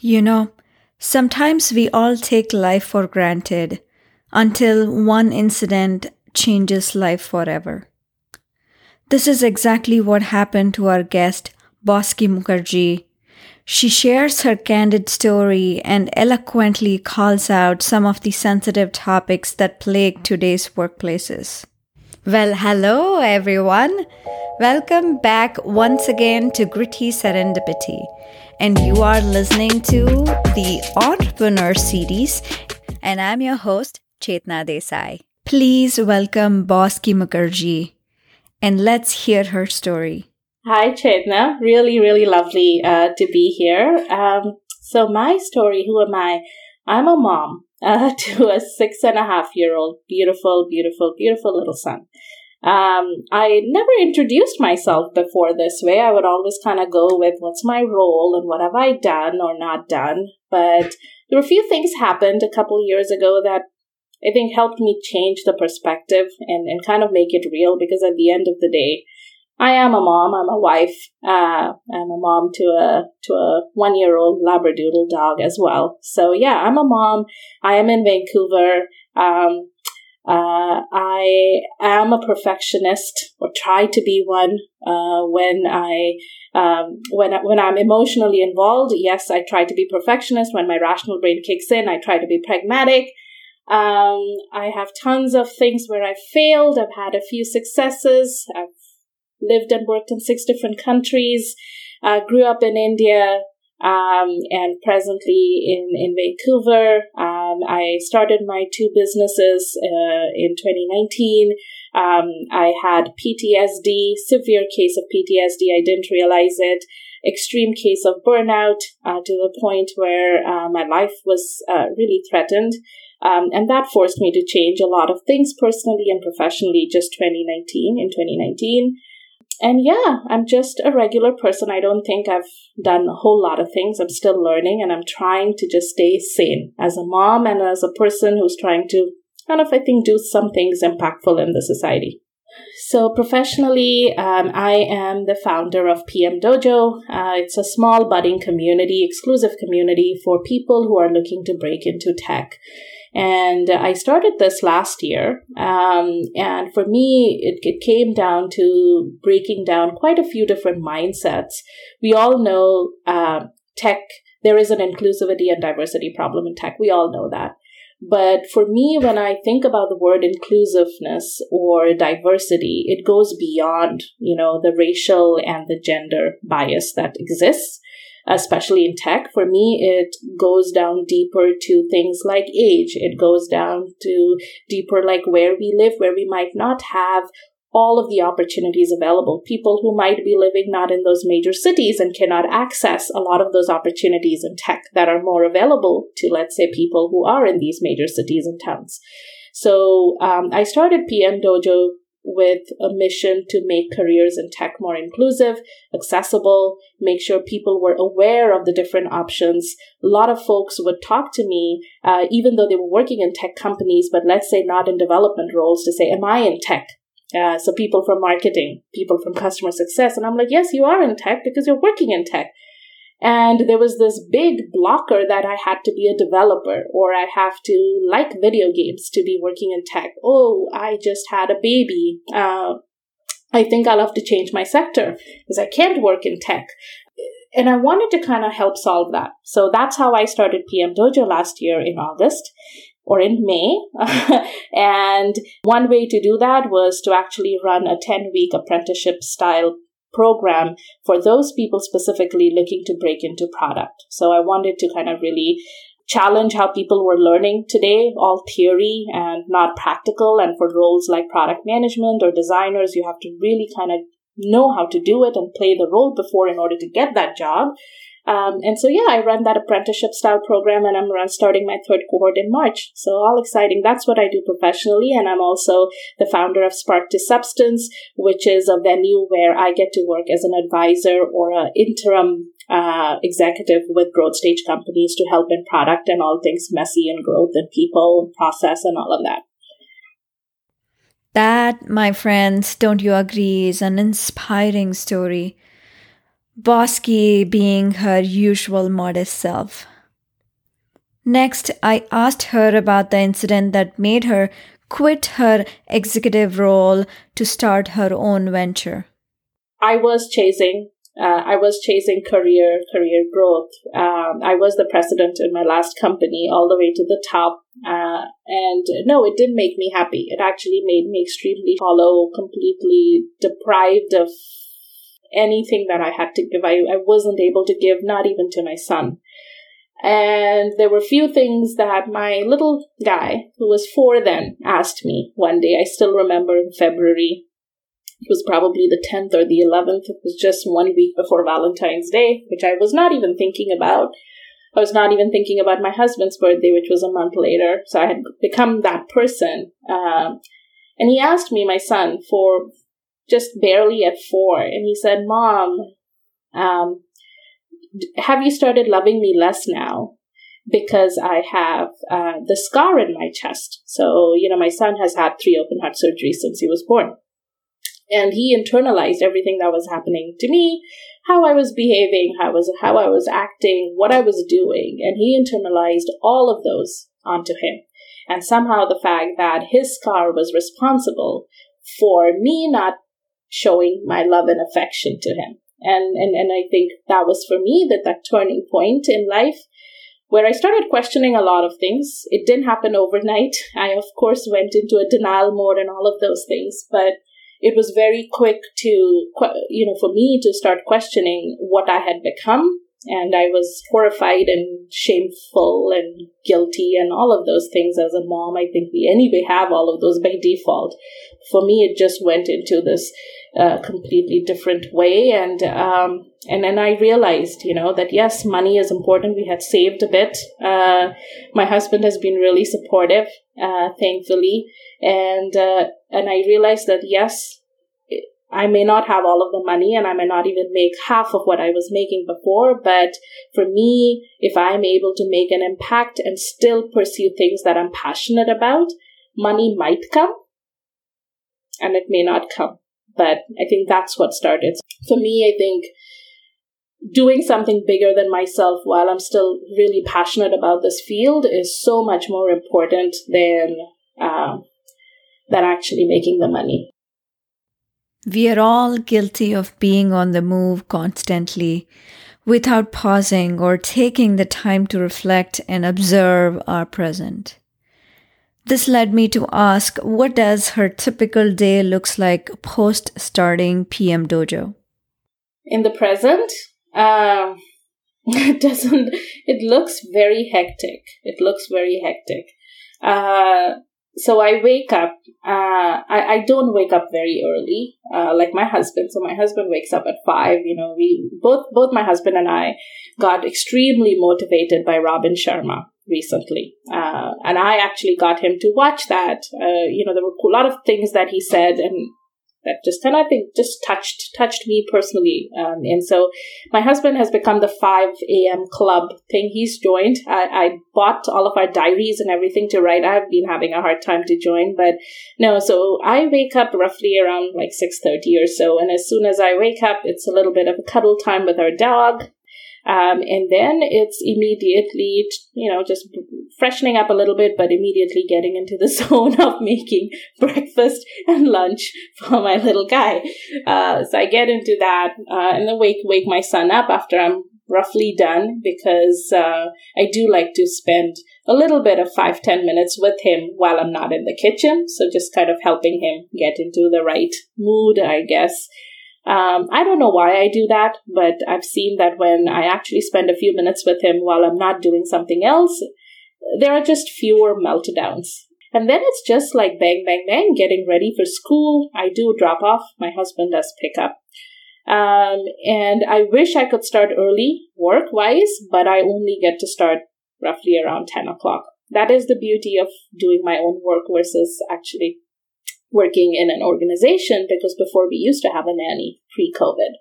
You know, sometimes we all take life for granted until one incident changes life forever. This is exactly what happened to our guest, Boski Mukherjee. She shares her candid story and eloquently calls out some of the sensitive topics that plague today's workplaces. Well, hello everyone. Welcome back once again to Gritty Serendipity and you are listening to the Entrepreneur Series, and I'm your host, Chetna Desai. Please welcome Boski Mukherjee, and let's hear her story. Hi, Chetna. Really, really lovely uh, to be here. Um, so, my story who am I? I'm a mom uh, to a six and a half year old, beautiful, beautiful, beautiful little son. Um, I never introduced myself before this way. I would always kind of go with what's my role and what have I done or not done. But there were a few things happened a couple years ago that I think helped me change the perspective and, and kind of make it real because at the end of the day, I am a mom. I'm a wife. Uh, I'm a mom to a to a one year old Labradoodle dog as well. So yeah, I'm a mom. I am in Vancouver. Um, uh, I am a perfectionist, or try to be one. Uh, when I um, when when I'm emotionally involved, yes, I try to be perfectionist. When my rational brain kicks in, I try to be pragmatic. Um, I have tons of things where I failed. I've had a few successes. I've lived and worked in six different countries. Uh, grew up in India um, and presently in, in Vancouver. Um, I started my two businesses uh, in 2019. Um, I had PTSD, severe case of PTSD. I didn't realize it. Extreme case of burnout uh, to the point where uh, my life was uh, really threatened. Um, and that forced me to change a lot of things personally and professionally just 2019 in 2019 and yeah, I'm just a regular person. I don't think I've done a whole lot of things. I'm still learning and I'm trying to just stay sane as a mom and as a person who's trying to kind of, I think, do some things impactful in the society. So, professionally, um, I am the founder of PM Dojo. Uh, it's a small budding community, exclusive community for people who are looking to break into tech. And I started this last year. Um, and for me, it, it came down to breaking down quite a few different mindsets. We all know uh, tech, there is an inclusivity and diversity problem in tech. We all know that. But for me, when I think about the word inclusiveness or diversity, it goes beyond, you know, the racial and the gender bias that exists especially in tech. For me, it goes down deeper to things like age. It goes down to deeper like where we live, where we might not have all of the opportunities available. People who might be living not in those major cities and cannot access a lot of those opportunities in tech that are more available to, let's say, people who are in these major cities and towns. So um, I started PM Dojo with a mission to make careers in tech more inclusive, accessible, make sure people were aware of the different options. A lot of folks would talk to me, uh, even though they were working in tech companies, but let's say not in development roles, to say, Am I in tech? Uh, so people from marketing, people from customer success. And I'm like, Yes, you are in tech because you're working in tech. And there was this big blocker that I had to be a developer or I have to like video games to be working in tech. Oh, I just had a baby. Uh, I think I'll have to change my sector because I can't work in tech. And I wanted to kind of help solve that. So that's how I started PM Dojo last year in August or in May. and one way to do that was to actually run a 10 week apprenticeship style program for those people specifically looking to break into product. So I wanted to kind of really challenge how people were learning today, all theory and not practical. And for roles like product management or designers, you have to really kind of know how to do it and play the role before in order to get that job. Um, and so, yeah, I run that apprenticeship style program and I'm starting my third cohort in March. So, all exciting. That's what I do professionally. And I'm also the founder of Spark to Substance, which is a venue where I get to work as an advisor or an interim uh, executive with growth stage companies to help in product and all things messy and growth and people and process and all of that. That, my friends, don't you agree, is an inspiring story. Boski being her usual modest self. Next, I asked her about the incident that made her quit her executive role to start her own venture. I was chasing uh, I was chasing career career growth. Um, I was the president in my last company, all the way to the top. Uh, and no, it didn't make me happy. It actually made me extremely hollow, completely deprived of anything that I had to give. I, I wasn't able to give, not even to my son. And there were few things that my little guy, who was four then, asked me one day. I still remember in February it was probably the 10th or the 11th. It was just one week before Valentine's Day, which I was not even thinking about. I was not even thinking about my husband's birthday, which was a month later. So I had become that person. Um, and he asked me, my son, for just barely at four, and he said, Mom, um, have you started loving me less now? Because I have uh, the scar in my chest. So, you know, my son has had three open heart surgeries since he was born. And he internalized everything that was happening to me, how I was behaving, how I was how I was acting, what I was doing, and he internalized all of those onto him. And somehow the fact that his scar was responsible for me not showing my love and affection to him. And and, and I think that was for me that that turning point in life where I started questioning a lot of things. It didn't happen overnight. I of course went into a denial mode and all of those things, but it was very quick to, you know, for me to start questioning what I had become. And I was horrified and shameful and guilty and all of those things as a mom. I think we anyway have all of those by default. For me, it just went into this uh, completely different way. And, um, and then I realized, you know, that yes, money is important. We had saved a bit. Uh, my husband has been really supportive, uh, thankfully and uh, and I realized that yes, I may not have all of the money, and I may not even make half of what I was making before. But for me, if I'm able to make an impact and still pursue things that I'm passionate about, money might come, and it may not come. But I think that's what started. For me, I think doing something bigger than myself while I'm still really passionate about this field is so much more important than uh, than actually making the money. We are all guilty of being on the move constantly without pausing or taking the time to reflect and observe our present. This led me to ask what does her typical day looks like post starting PM Dojo? In the present, uh, it doesn't. It looks very hectic. It looks very hectic. Uh, so I wake up. Uh, I I don't wake up very early, uh, like my husband. So my husband wakes up at five. You know, we both both my husband and I got extremely motivated by Robin Sharma recently, uh, and I actually got him to watch that. Uh, you know, there were a lot of things that he said, and that just kind of think just touched touched me personally. Um, and so my husband has become the 5 a.m. club thing. He's joined. I, I bought all of our diaries and everything to write. I've been having a hard time to join, but no. So I wake up roughly around like 6:30 or so, and as soon as I wake up, it's a little bit of a cuddle time with our dog. Um, and then it's immediately, you know, just freshening up a little bit, but immediately getting into the zone of making breakfast and lunch for my little guy. Uh, so I get into that uh, and then wake wake my son up after I'm roughly done because uh, I do like to spend a little bit of five ten minutes with him while I'm not in the kitchen. So just kind of helping him get into the right mood, I guess. Um, I don't know why I do that, but I've seen that when I actually spend a few minutes with him while I'm not doing something else, there are just fewer meltdowns. And then it's just like bang, bang, bang, getting ready for school. I do drop off. My husband does pick up. Um, and I wish I could start early work wise, but I only get to start roughly around 10 o'clock. That is the beauty of doing my own work versus actually working in an organization because before we used to have a nanny pre COVID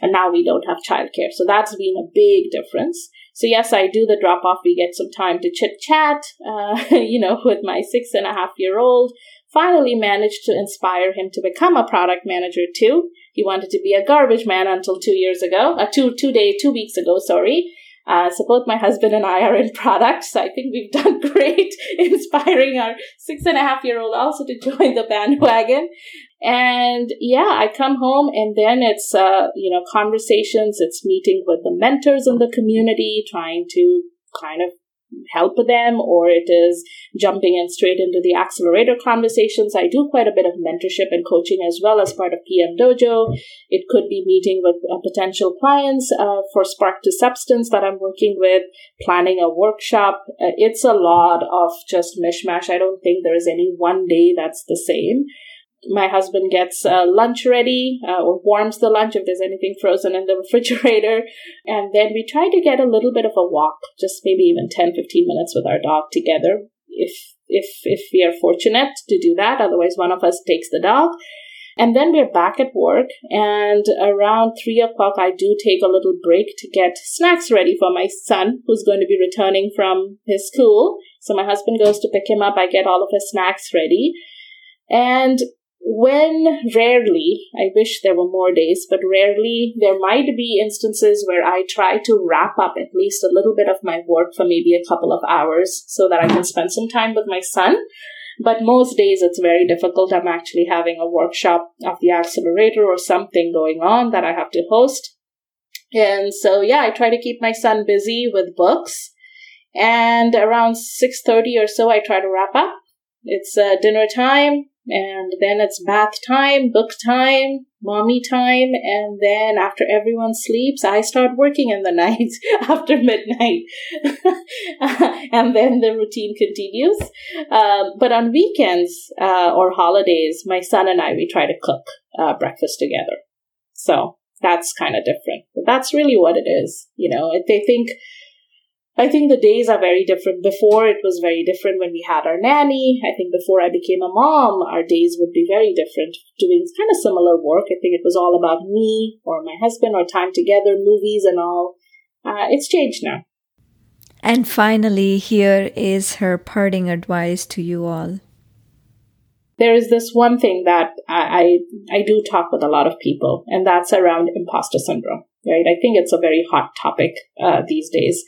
and now we don't have childcare. So that's been a big difference. So yes, I do the drop off. We get some time to chit chat, uh, you know, with my six and a half year old. finally managed to inspire him to become a product manager too. He wanted to be a garbage man until two years ago, uh, two two days, two weeks ago. Sorry. Uh, so both my husband and I are in products. I think we've done great inspiring our six and a half year old also to join the bandwagon. And yeah, I come home and then it's, uh, you know, conversations. It's meeting with the mentors in the community, trying to kind of help them or it is jumping in straight into the accelerator conversations. I do quite a bit of mentorship and coaching as well as part of PM Dojo. It could be meeting with uh, potential clients uh, for Spark to Substance that I'm working with, planning a workshop. Uh, it's a lot of just mishmash. I don't think there is any one day that's the same my husband gets uh, lunch ready uh, or warms the lunch if there's anything frozen in the refrigerator. And then we try to get a little bit of a walk, just maybe even 10, 15 minutes with our dog together if, if, if we are fortunate to do that. Otherwise, one of us takes the dog. And then we're back at work. And around three o'clock, I do take a little break to get snacks ready for my son who's going to be returning from his school. So my husband goes to pick him up. I get all of his snacks ready. And when rarely, I wish there were more days, but rarely there might be instances where I try to wrap up at least a little bit of my work for maybe a couple of hours so that I can spend some time with my son. But most days it's very difficult. I'm actually having a workshop of the accelerator or something going on that I have to host. And so, yeah, I try to keep my son busy with books. And around 6.30 or so, I try to wrap up. It's uh, dinner time and then it's bath time, book time, mommy time, and then after everyone sleeps, I start working in the night after midnight. and then the routine continues. Um, but on weekends uh, or holidays, my son and I, we try to cook uh, breakfast together. So that's kind of different. But that's really what it is. You know, they think I think the days are very different. Before it was very different when we had our nanny. I think before I became a mom, our days would be very different, doing kind of similar work. I think it was all about me or my husband or time together, movies and all. Uh, it's changed now. And finally, here is her parting advice to you all. There is this one thing that I, I, I do talk with a lot of people, and that's around imposter syndrome. Right? I think it's a very hot topic uh, these days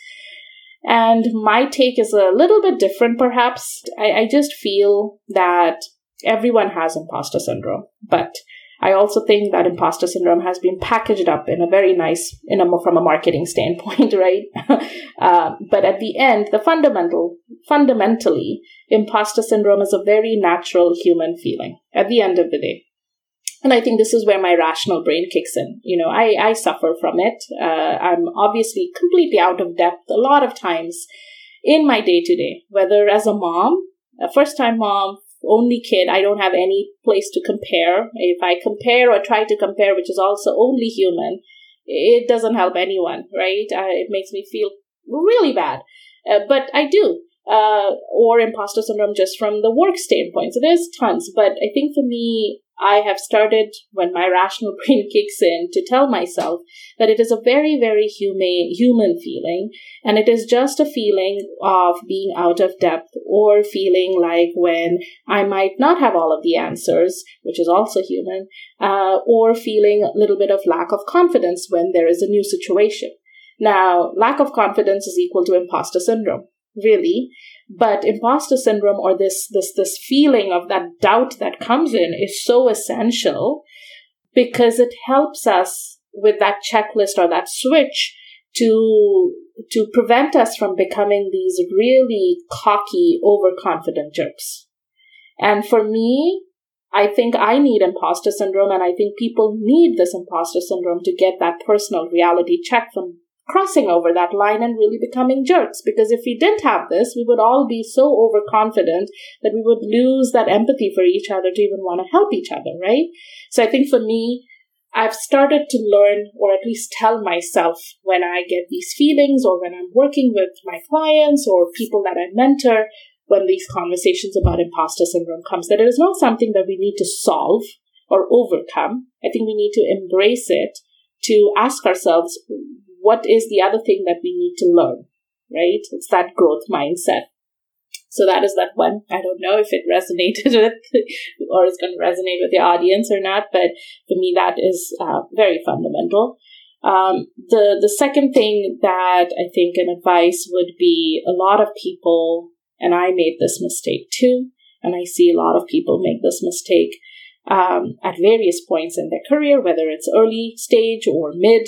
and my take is a little bit different, perhaps. I, I just feel that everyone has imposter syndrome, but I also think that imposter syndrome has been packaged up in a very nice, in a from a marketing standpoint, right? uh, but at the end, the fundamental, fundamentally, imposter syndrome is a very natural human feeling. At the end of the day, and I think this is where my rational brain kicks in. You know, I, I suffer from it. Uh, I'm obviously completely out of depth a lot of times in my day to day, whether as a mom, a first time mom, only kid, I don't have any place to compare. If I compare or try to compare, which is also only human, it doesn't help anyone, right? Uh, it makes me feel really bad. Uh, but I do. Uh, or imposter syndrome just from the work standpoint. So there's tons. But I think for me, I have started, when my rational brain kicks in, to tell myself that it is a very, very human, human feeling. And it is just a feeling of being out of depth or feeling like when I might not have all of the answers, which is also human, uh, or feeling a little bit of lack of confidence when there is a new situation. Now, lack of confidence is equal to imposter syndrome really. But imposter syndrome or this this this feeling of that doubt that comes in is so essential because it helps us with that checklist or that switch to to prevent us from becoming these really cocky overconfident jerks. And for me I think I need imposter syndrome, and I think people need this imposter syndrome to get that personal reality check from crossing over that line and really becoming jerks. Because if we didn't have this, we would all be so overconfident that we would lose that empathy for each other to even want to help each other, right? So I think for me, I've started to learn or at least tell myself when I get these feelings or when I'm working with my clients or people that I mentor when these conversations about imposter syndrome comes that it is not something that we need to solve or overcome. I think we need to embrace it to ask ourselves what is the other thing that we need to learn, right? It's that growth mindset. So that is that one. I don't know if it resonated with or is going to resonate with the audience or not, but for me, that is uh, very fundamental. Um, the the second thing that I think an advice would be a lot of people, and I made this mistake too, and I see a lot of people make this mistake um, at various points in their career, whether it's early stage or mid,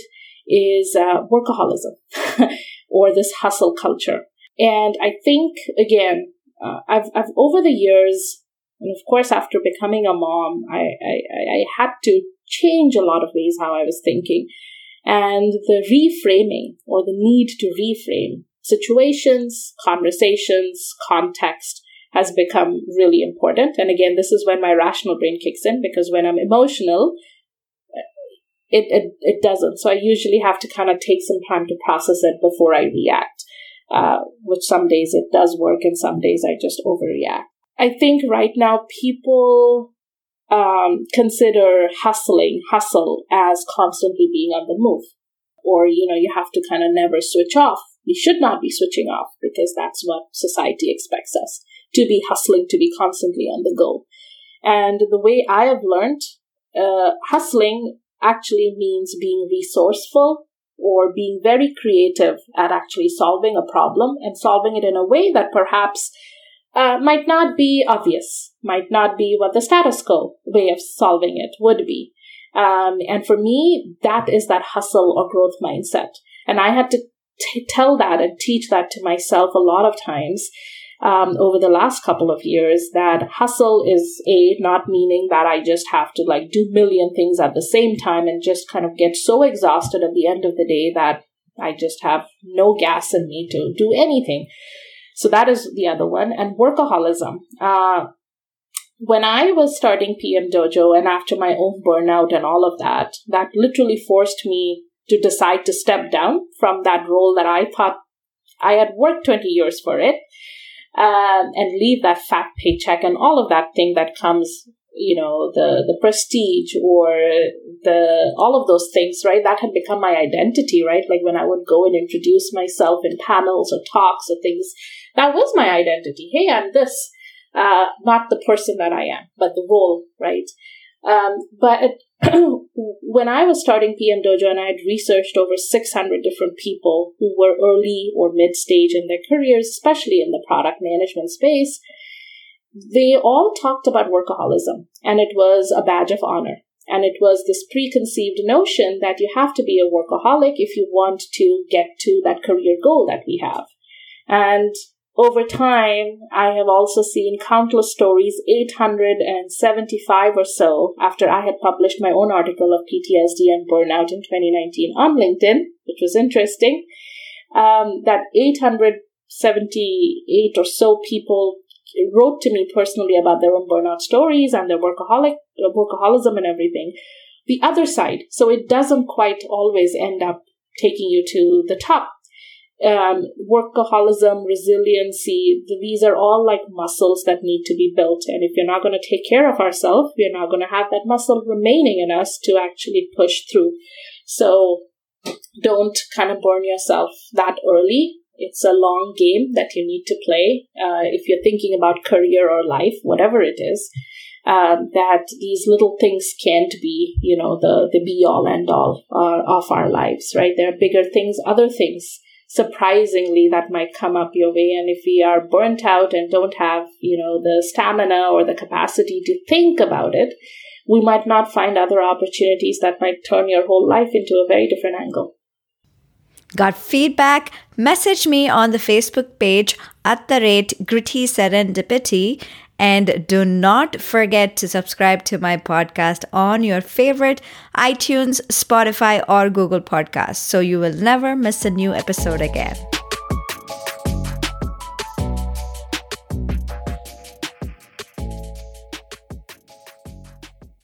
is uh, workaholism or this hustle culture. And I think again, uh, I've I've over the years, and of course after becoming a mom, I, I I had to change a lot of ways how I was thinking, and the reframing or the need to reframe situations, conversations, context has become really important. And again, this is when my rational brain kicks in because when I'm emotional, it, it, it doesn't. So I usually have to kind of take some time to process it before I react, uh, which some days it does work and some days I just overreact. I think right now people um, consider hustling, hustle as constantly being on the move. Or, you know, you have to kind of never switch off. You should not be switching off because that's what society expects us to be hustling, to be constantly on the go. And the way I have learned, uh, hustling actually means being resourceful or being very creative at actually solving a problem and solving it in a way that perhaps uh, might not be obvious, might not be what the status quo way of solving it would be. Um, and for me, that is that hustle or growth mindset. And I had to t- tell that and teach that to myself a lot of times um, over the last couple of years that hustle is a not meaning that I just have to like do million things at the same time and just kind of get so exhausted at the end of the day that I just have no gas in me to do anything. So that is the other one. And workaholism. Uh, when I was starting PM Dojo and after my own burnout and all of that, that literally forced me to decide to step down from that role that I thought I had worked 20 years for it um, and leave that fat paycheck and all of that thing that comes you know the the prestige or the all of those things right? That had become my identity right? Like when i would go and introduce myself in panels or talks or things that was my identity. Hey i'm this uh, not the person that i am but the role right? Um, but when I was starting PM Dojo and I had researched over 600 different people who were early or mid stage in their careers, especially in the product management space, they all talked about workaholism and it was a badge of honor. And it was this preconceived notion that you have to be a workaholic if you want to get to that career goal that we have. And over time, I have also seen countless stories, 875 or so, after I had published my own article of PTSD and burnout in 2019 on LinkedIn, which was interesting, um, that 878 or so people wrote to me personally about their own burnout stories and their workaholic, workaholism and everything. The other side, so it doesn't quite always end up taking you to the top um, workaholism, resiliency, these are all like muscles that need to be built. And if you're not going to take care of ourselves, we're not going to have that muscle remaining in us to actually push through. So don't kind of burn yourself that early. It's a long game that you need to play. Uh, if you're thinking about career or life, whatever it is, um, that these little things can't be, you know, the, the be all end all uh, of our lives, right? There are bigger things, other things surprisingly that might come up your way and if we are burnt out and don't have you know the stamina or the capacity to think about it we might not find other opportunities that might turn your whole life into a very different angle Got feedback? Message me on the Facebook page at the rate gritty serendipity and do not forget to subscribe to my podcast on your favorite iTunes, Spotify, or Google Podcasts so you will never miss a new episode again.